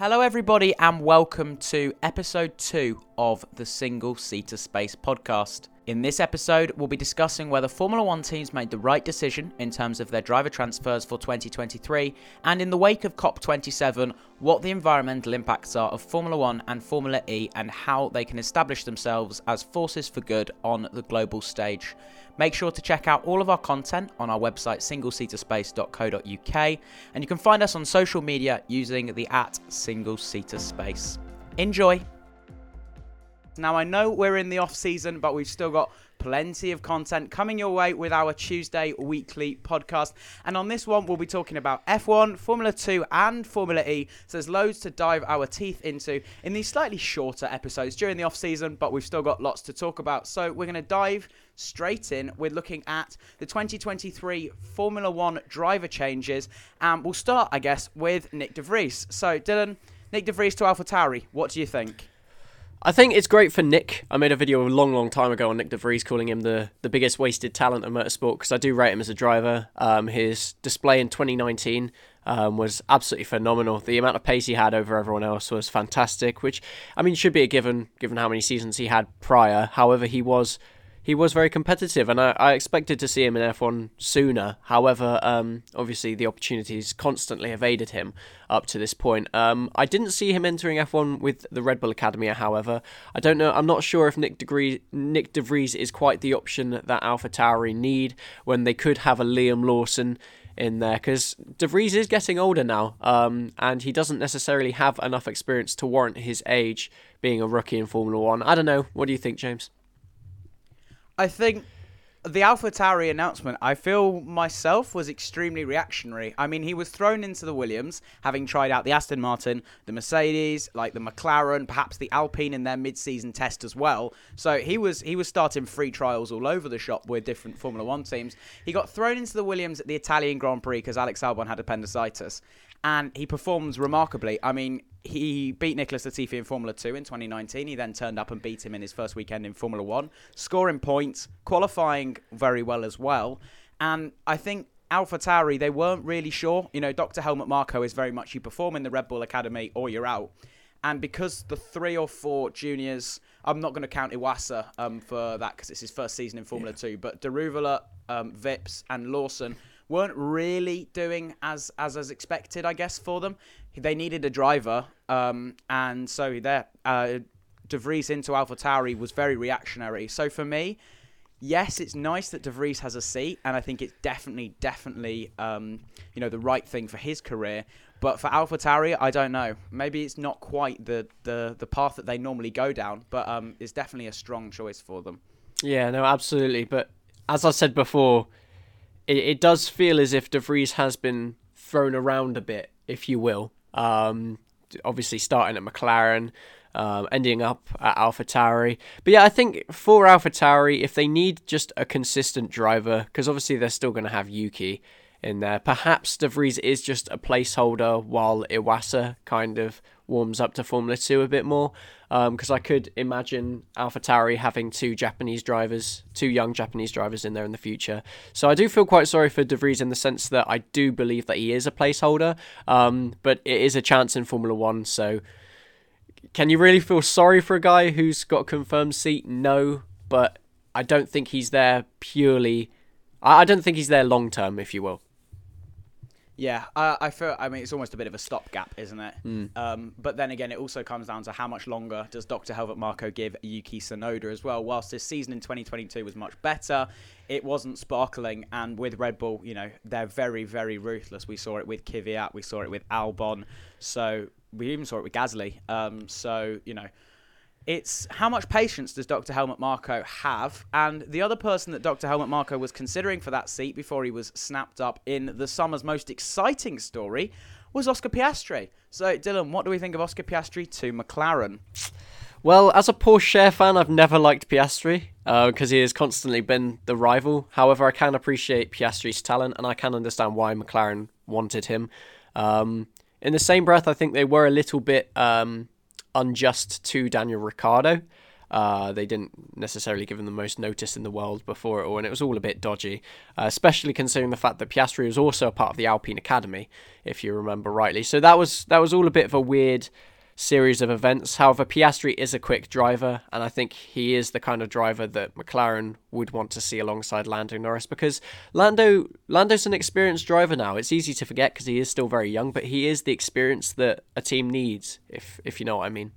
Hello, everybody, and welcome to episode two of the Single Seater Space podcast. In this episode, we'll be discussing whether Formula One teams made the right decision in terms of their driver transfers for 2023, and in the wake of COP27, what the environmental impacts are of Formula One and Formula E and how they can establish themselves as forces for good on the global stage. Make sure to check out all of our content on our website singleseaterspace.co.uk and you can find us on social media using the at singleseaterspace. Enjoy! Now, I know we're in the off season, but we've still got plenty of content coming your way with our Tuesday weekly podcast. And on this one, we'll be talking about F1, Formula 2, and Formula E. So there's loads to dive our teeth into in these slightly shorter episodes during the off season, but we've still got lots to talk about. So we're going to dive straight in. We're looking at the 2023 Formula One driver changes. And we'll start, I guess, with Nyck de Vries. So, Dylan, Nyck de Vries to AlphaTauri, what do you think? I think it's great for Nyck. I made a video a long, long time ago on Nyck de Vries, calling him the, the biggest wasted talent of motorsport because I do rate him as a driver. Um, his display in 2019 um, was absolutely phenomenal. The amount of pace he had over everyone else was fantastic, which I mean should be a given given how many seasons he had prior. However, he was he was very competitive, and I, I, expected to see him in F1 sooner. However, um, obviously the opportunities constantly evaded him up to this point. Um, I didn't see him entering F1 with the Red Bull Academy. However, I don't know. I'm not sure if Nyck de, Vries is quite the option that AlphaTauri need when they could have a Liam Lawson in there because De Vries is getting older now, um, and he doesn't necessarily have enough experience to warrant his age being a rookie in Formula One. I don't know. What do you think, James? I think the AlphaTauri announcement, I feel myself was extremely reactionary. I mean, he was thrown into the Williams, having tried out the Aston Martin, the Mercedes, like the McLaren, perhaps the Alpine in their mid-season test as well. So he was he was starting free trials all over the shop with different Formula One teams. He got thrown into the Williams at the Italian Grand Prix because Alex Albon had appendicitis, and he performs remarkably. I mean, he beat Nicholas Latifi in Formula 2 in 2019. He then turned up and beat him in his first weekend in Formula 1, scoring points, qualifying very well as well. And I think AlphaTauri, they weren't really sure. You know, Dr. Helmut Marko is very much you perform in the Red Bull Academy or you're out. And because the three or four juniors, I'm not going to count Iwasa um, for that because it's his first season in Formula yeah. 2, but Daruvala, um, Vips, and Lawson weren't really doing as as as expected, I guess, for them. They needed a driver, um, and so there, uh, De Vries into AlphaTauri was very reactionary. So for me, yes, it's nice that De Vries has a seat, and I think it's definitely, definitely, um, you know, the right thing for his career. But for AlphaTauri, I don't know. Maybe it's not quite the the, the path that they normally go down, but um, it's definitely a strong choice for them. Yeah, no, absolutely. But as I said before, it, it does feel as if De Vries has been thrown around a bit, if you will. Um, obviously, starting at McLaren, um, ending up at AlphaTauri. But yeah, I think for AlphaTauri, if they need just a consistent driver, because obviously they're still going to have Yuki in there, perhaps De Vries is just a placeholder while Iwasa kind of warms up to Formula 2 a bit more. Because um, I could imagine AlphaTauri having two Japanese drivers, two young Japanese drivers in there in the future. So I do feel quite sorry for De Vries in the sense that I do believe that he is a placeholder, um, but it is a chance in Formula 1. So can you really feel sorry for a guy who's got a confirmed seat? No, but I don't think he's there purely. I don't think he's there long term, if you will. Yeah, I, I feel. I mean, it's almost a bit of a stopgap, isn't it? Mm. Um, but then again, it also comes down to how much longer does Dr. Helmut Marko give Yuki Tsunoda as well. Whilst his season in 2022 was much better, it wasn't sparkling. And with Red Bull, you know, they're very, very ruthless. We saw it with Kvyat, we saw it with Albon, so we even saw it with Gasly. Um, so you know it's how much patience does Dr. Helmut Marko have? And the other person that Dr. Helmut Marko was considering for that seat before he was snapped up in the summer's most exciting story was Oscar Piastri. So, Dylan, what do we think of Oscar Piastri to McLaren? Well, as a Porsche fan, I've never liked Piastri because uh, he has constantly been the rival. However, I can appreciate Piastri's talent and I can understand why McLaren wanted him. Um, in the same breath, I think they were a little bit. Um, unjust to Daniel Ricciardo. Uh, they didn't necessarily give him the most notice in the world before it all, and it was all a bit dodgy, uh, especially considering the fact that Piastri was also a part of the Alpine Academy, if you remember rightly. So that was that was all a bit of a weird series of events. However, Piastri is a quick driver, and I think he is the kind of driver that McLaren would want to see alongside Lando Norris because Lando Lando's an experienced driver now. It's easy to forget because he is still very young, but he is the experience that a team needs, if if you know what I mean.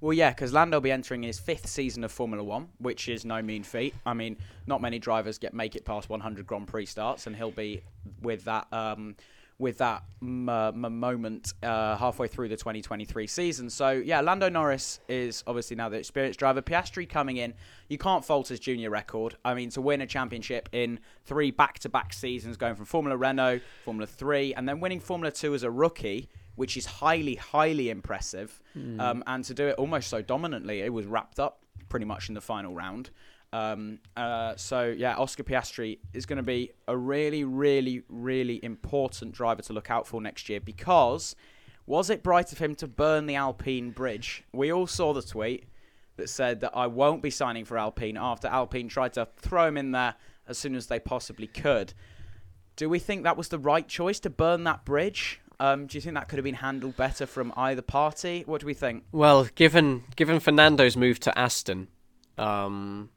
Well, yeah, because Lando will be entering his fifth season of Formula One, which is no mean feat. I mean, not many drivers get make it past 100 Grand Prix starts, and he'll be with that um, with that m- m- moment uh, halfway through the 2023 season. So yeah, Lando Norris is obviously now the experienced driver. Piastri coming in, you can't fault his junior record. I mean, to win a championship in three back-to-back seasons, going from Formula Renault, Formula Three, and then winning Formula Two as a rookie which is highly, highly impressive. Mm. Um, and to do it almost so dominantly, it was wrapped up pretty much in the final round. Um, uh, so yeah, Oscar Piastri is going to be a really, really, really important driver to look out for next year because was it bright of him to burn the Alpine bridge? We all saw the tweet that said that I won't be signing for Alpine after Alpine tried to throw him in there as soon as they possibly could. Do we think that was the right choice to burn that bridge? Um, do you think that could have been handled better from either party? What do we think? Well, given given Fernando's move to Aston, um,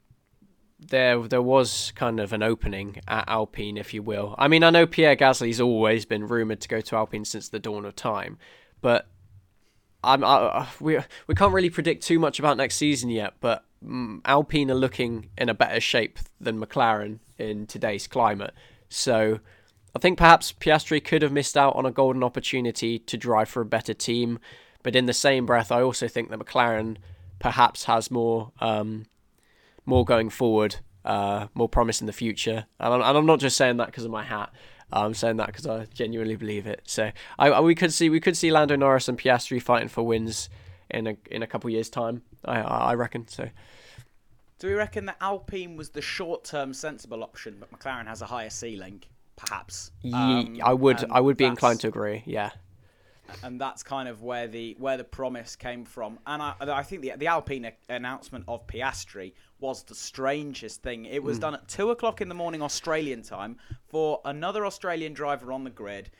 there there was kind of an opening at Alpine, if you will. I mean, I know Pierre Gasly's always been rumored to go to Alpine since the dawn of time, but I'm I, we we can't really predict too much about next season yet. But um, Alpine are looking in a better shape than McLaren in today's climate, so I think perhaps Piastri could have missed out on a golden opportunity to drive for a better team, but in the same breath, I also think that McLaren perhaps has more um, more going forward, uh, more promise in the future. And I'm, and I'm not just saying that because of my hat. I'm saying that because I genuinely believe it. So I, I, we could see we could see Lando Norris and Piastri fighting for wins in a in a couple years time. I I reckon so. Do we reckon that Alpine was the short term sensible option, but McLaren has a higher ceiling? perhaps. Um, I would I would be inclined to agree. Yeah. And that's kind of where the where the promise came from, and I, I think the the Alpine announcement of Piastri was the strangest thing. It was mm. done at two o'clock in the morning Australian time for another Australian driver on the grid.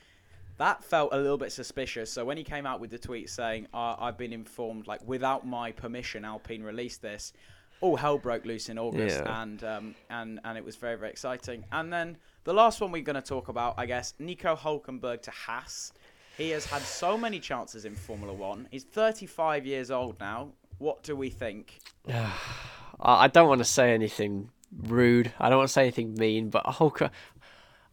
That felt a little bit suspicious. So when he came out with the tweet saying, uh, "I've been informed, like without my permission, Alpine released this," all hell broke loose in August, yeah. and um, and and it was very very exciting. And then the last one we're going to talk about, I guess, Nico Hulkenberg to Haas. He has had so many chances in Formula One. He's 35 years old now. What do we think? I don't want to say anything rude. I don't want to say anything mean, but Hulk.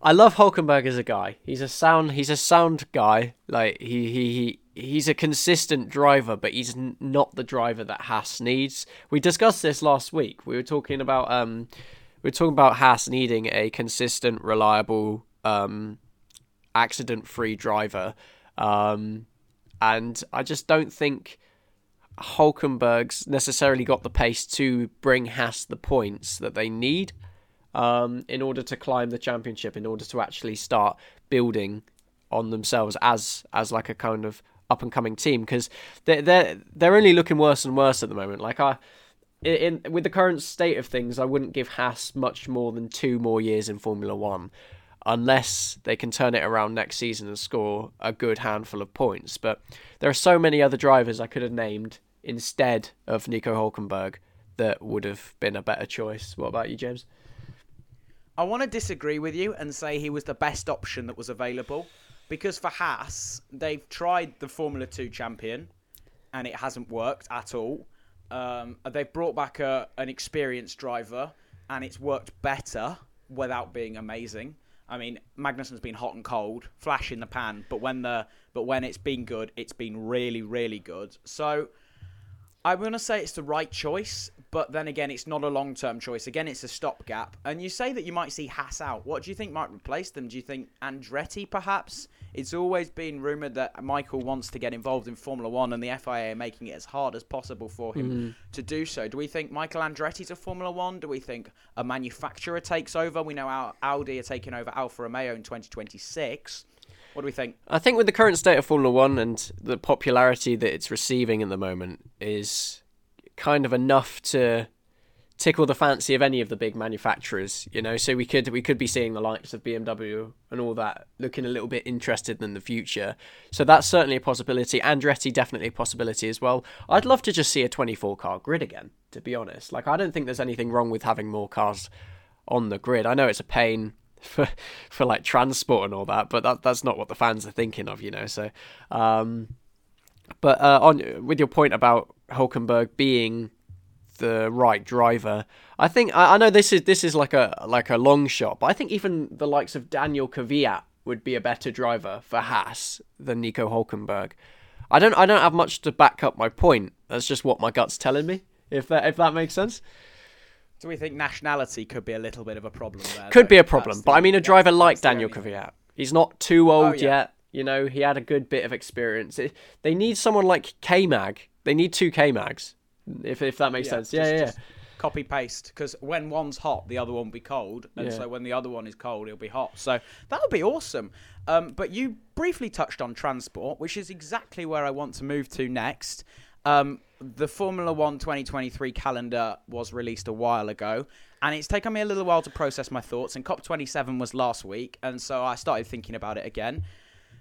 I love Hulkenberg as a guy. He's a sound. He's a sound guy. Like he he he. He's a consistent driver, but he's n- not the driver that Haas needs. We discussed this last week. We were talking about um, we're talking about Haas needing a consistent, reliable, um, accident-free driver, um, and I just don't think Hulkenberg's necessarily got the pace to bring Haas the points that they need um, in order to climb the championship, in order to actually start building on themselves as as like a kind of up and coming team. Because they're they're they're only looking worse and worse at the moment. Like I in, with the current state of things, I wouldn't give Haas much more than two more years in Formula One, unless they can turn it around next season and score a good handful of points. But there are so many other drivers I could have named instead of Nico Hulkenberg that would have been a better choice. What about you, James? I want to disagree with you and say he was the best option that was available because for Haas, they've tried the Formula 2 champion and it hasn't worked at all. Um, they've brought back a, an experienced driver, and it's worked better without being amazing. I mean, Magnussen's been hot and cold, flash in the pan, but when the but when it's been good, it's been really, really good. So I'm gonna say it's the right choice, but then again, it's not a long term choice. Again, it's a stopgap. And you say that you might see Haas out. What do you think might replace them? Do you think Andretti perhaps? It's always been rumoured that Michael wants to get involved in Formula One, and the FIA are making it as hard as possible for him mm. to do so. Do we think Michael Andretti's a Formula One? Do we think a manufacturer takes over? We know our Audi are taking over Alfa Romeo in 2026. What do we think? I think with the current state of Formula One and the popularity that it's receiving at the moment is kind of enough to tickle the fancy of any of the big manufacturers, you know. So we could we could be seeing the likes of BMW and all that looking a little bit interested in the future. So that's certainly a possibility. Andretti definitely a possibility as well. I'd love to just see a 24 car grid again, to be honest. Like I don't think there's anything wrong with having more cars on the grid. I know it's a pain for for like transport and all that, but that that's not what the fans are thinking of, you know. So um but uh, on with your point about Hulkenberg being the right driver. I think I, I, know this is this is like a like a long shot, but I think even the likes of Daniel Kvyat would be a better driver for Haas than Nico Hulkenberg. I don't I don't have much to back up my point. That's just what my gut's telling me. If that if that makes sense. Do we think nationality could be a little bit of a problem there? Could though? be a problem, that's but the, I mean a driver like Daniel Kvyat. He's not too oh, old oh, yeah. yet. You know, he had a good bit of experience. It, they need someone like K Mag. They need two K Mags if if that makes yeah, sense. Yeah, just, yeah. copy paste because when one's hot, the other one will be cold, and yeah. so when the other one is cold, it'll be hot. So that would be awesome. Um, but you briefly touched on transport, which is exactly where I want to move to next. Um, the Formula One 2023 calendar was released a while ago, and it's taken me a little while to process my thoughts. And COP27 was last week, and so I started thinking about it again.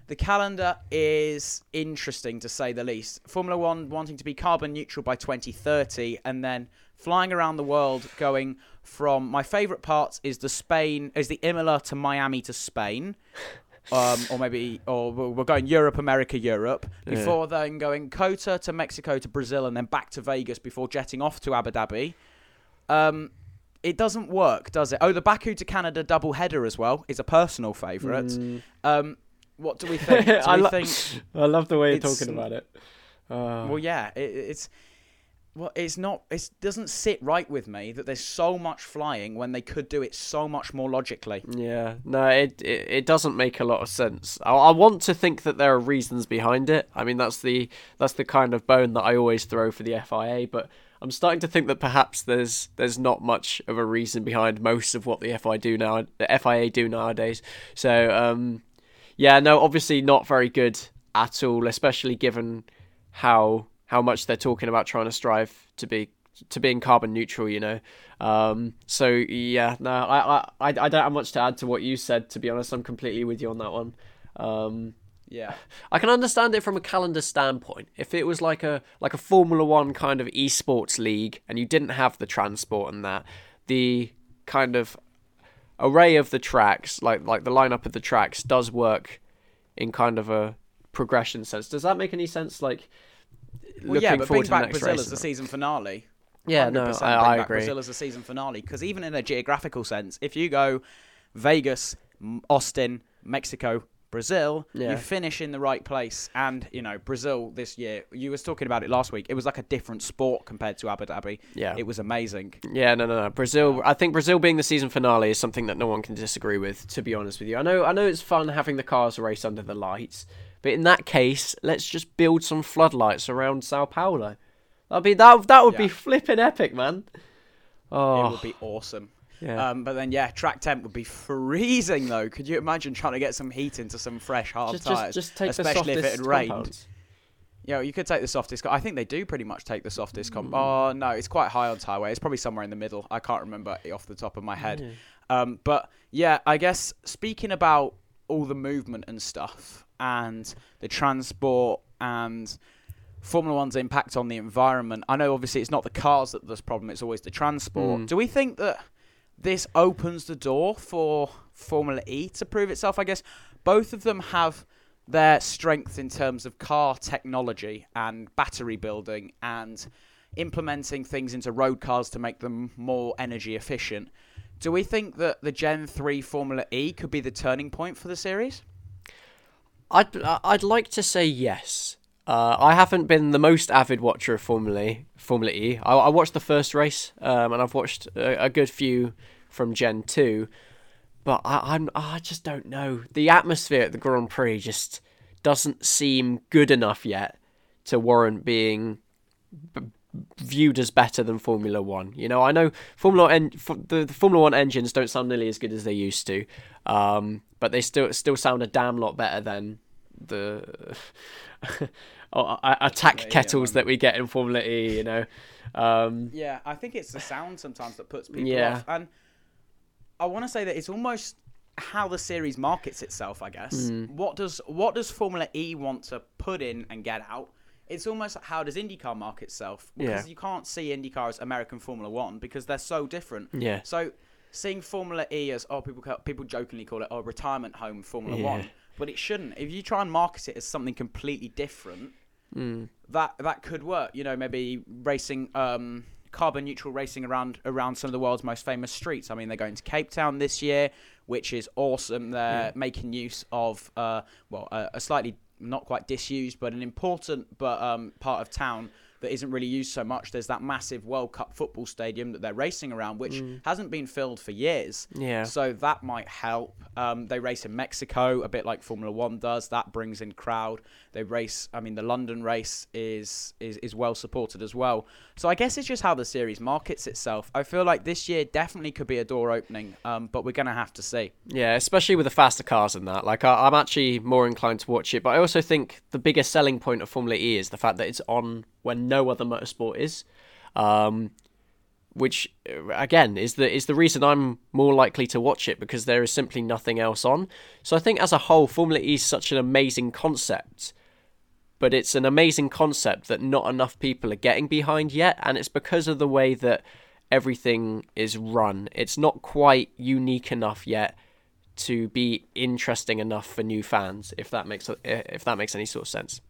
The calendar is interesting to say the least. Formula One wanting to be carbon neutral by 2030 and then flying around the world going from my favourite parts is the Spain is the Imola to Miami to Spain. Um, or maybe, or we're going Europe, America, Europe. Before yeah. then, going COTA to Mexico to Brazil, and then back to Vegas before jetting off to Abu Dhabi. Um, it doesn't work, does it? Oh, the Baku to Canada double header as well is a personal favourite. Mm. Um, what do we think? Do I, lo- think I love the way you're talking about it. Uh, well, yeah, it, it's well, it's not. It doesn't sit right with me that there's so much flying when they could do it so much more logically. Yeah, no, it it, it doesn't make a lot of sense. I, I want to think that there are reasons behind it. I mean, that's the that's the kind of bone that I always throw for the FIA, but. I'm starting to think that perhaps there's there's not much of a reason behind most of what the FIA do now the FIA do nowadays. So um, yeah, no, obviously not very good at all, especially given how how much they're talking about trying to strive to be to being carbon neutral, you know. Um, so yeah, no, I, I I don't have much to add to what you said. To be honest, I'm completely with you on that one. Um, yeah, I can understand it from a calendar standpoint. If it was like a like a Formula One kind of esports league, and you didn't have the transport and that, the kind of array of the tracks, like like the lineup of the tracks, does work in kind of a progression sense. Does that make any sense? Like, well, yeah, but bring back Brazil as the season finale. Yeah, no, I, I agree. Brazil as the season finale because even in a geographical sense, if you go Vegas, Austin, Mexico, Brazil, yeah. you finish in the right place. And, you know, Brazil this year, you was talking about it last week. It was like a different sport compared to Abu Dhabi. Yeah. It was amazing. Yeah, no, no, no. Brazil, I think Brazil being the season finale is something that no one can disagree with, to be honest with you. I know I know it's fun having the cars race under the lights, but in that case, let's just build some floodlights around Sao Paulo. That'd be that that would yeah. be flipping epic, man. Oh. It would oh. be awesome. Yeah. Um, but then, yeah, track temp would be freezing though. Could you imagine trying to get some heat into some fresh hard just, tires, just, just take especially if it had rained? Compounds. Yeah, you could take the softest. I think they do pretty much take the softest. comp. mm. Oh no, it's quite high on highway. It's probably somewhere in the middle. I can't remember off the top of my head. Um, but yeah, I guess speaking about all the movement and stuff, and the transport and Formula One's impact on the environment. I know obviously it's not the cars that this problem; it's always the transport. Mm. Do we think that? This opens the door for Formula E to prove itself. I guess both of them have their strength in terms of car technology and battery building and implementing things into road cars to make them more energy efficient. Do we think that the Gen 3 Formula E could be the turning point for the series? I'd I'd like to say yes. Uh, I haven't been the most avid watcher of Formula Formula E. I, I watched the first race, um, and I've watched a, a, good few from Gen Two, but I, I'm I just don't know. The atmosphere at the Grand Prix just doesn't seem good enough yet to warrant being b- viewed as better than Formula One. You know, I know Formula en- the, the, Formula One engines don't sound nearly as good as they used to, um, but they still still sound a damn lot better than the oh, uh, attack Yeah, yeah, kettles um, that we get in Formula E. You know, um, Yeah, I think it's the sound sometimes that puts people Yeah. off. And I want to say that it's almost how the series markets itself, I guess. Hmm. What does what does Formula E want to put in and get out? It's almost like how does IndyCar market itself? Because Yeah. you can't see IndyCar as American Formula 1 because they're so different. Yeah. So seeing Formula E as oh people people jokingly call it oh retirement home Formula Yeah. 1, but it shouldn't. If you try and market it as something completely different, that that could work. You know, maybe racing, um, carbon neutral racing around around some of the world's most famous streets. I mean, they're going to Cape Town this year, which is awesome. They're making use of uh, well, a, a slightly not quite disused, but an important but um, part of town that isn't really used so much. There's that massive World Cup football stadium that they're racing around, which hasn't been filled for years. Yeah. So that might help. Um, they race in Mexico, a bit like Formula One does. That brings in crowd. They race. I mean, the London race is is is well supported as well. So I guess it's just how the series markets itself. I feel like this year definitely could be a door opening, um, but we're gonna have to see. Yeah, especially with the faster cars and that. Like, I, I'm actually more inclined to watch it, but I also think the biggest selling point of Formula E is the fact that it's on when no other motorsport is. Um, which uh, again is the is the reason I'm more likely to watch it because there is simply nothing else on. So I think as a whole, Formula E is such an amazing concept, but it's an amazing concept that not enough people are getting behind yet, and it's because of the way that everything is run. It's not quite unique enough yet to be interesting enough for new fans. If that makes if that makes any sort of sense.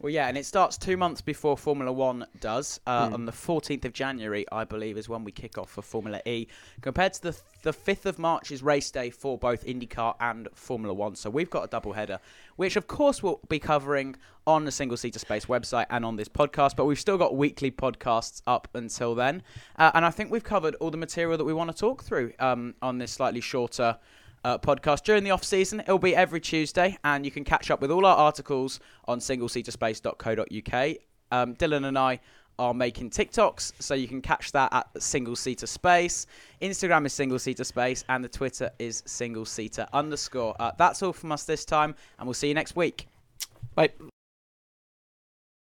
Well, yeah, and it starts two months before Formula One does. Uh, On the 14th of January, I believe, is when we kick off for Formula E. Compared to the the 5th of March is race day for both IndyCar and Formula One. So we've got a double header, which of course we'll be covering on the Single Seater Space website and on this podcast. But we've still got weekly podcasts up until then, uh, and I think we've covered all the material that we want to talk through um, on this slightly shorter uh, podcast during the off season. It'll be every Tuesday, and you can catch up with all our articles on singleseaterspace.co.uk. Um, Dylan and I are making TikToks, so you can catch that at Single Seater Space. Instagram is Single Seater Space, and the Twitter is Single Seater underscore. Uh, that's all from us this time, and we'll see you next week. Bye.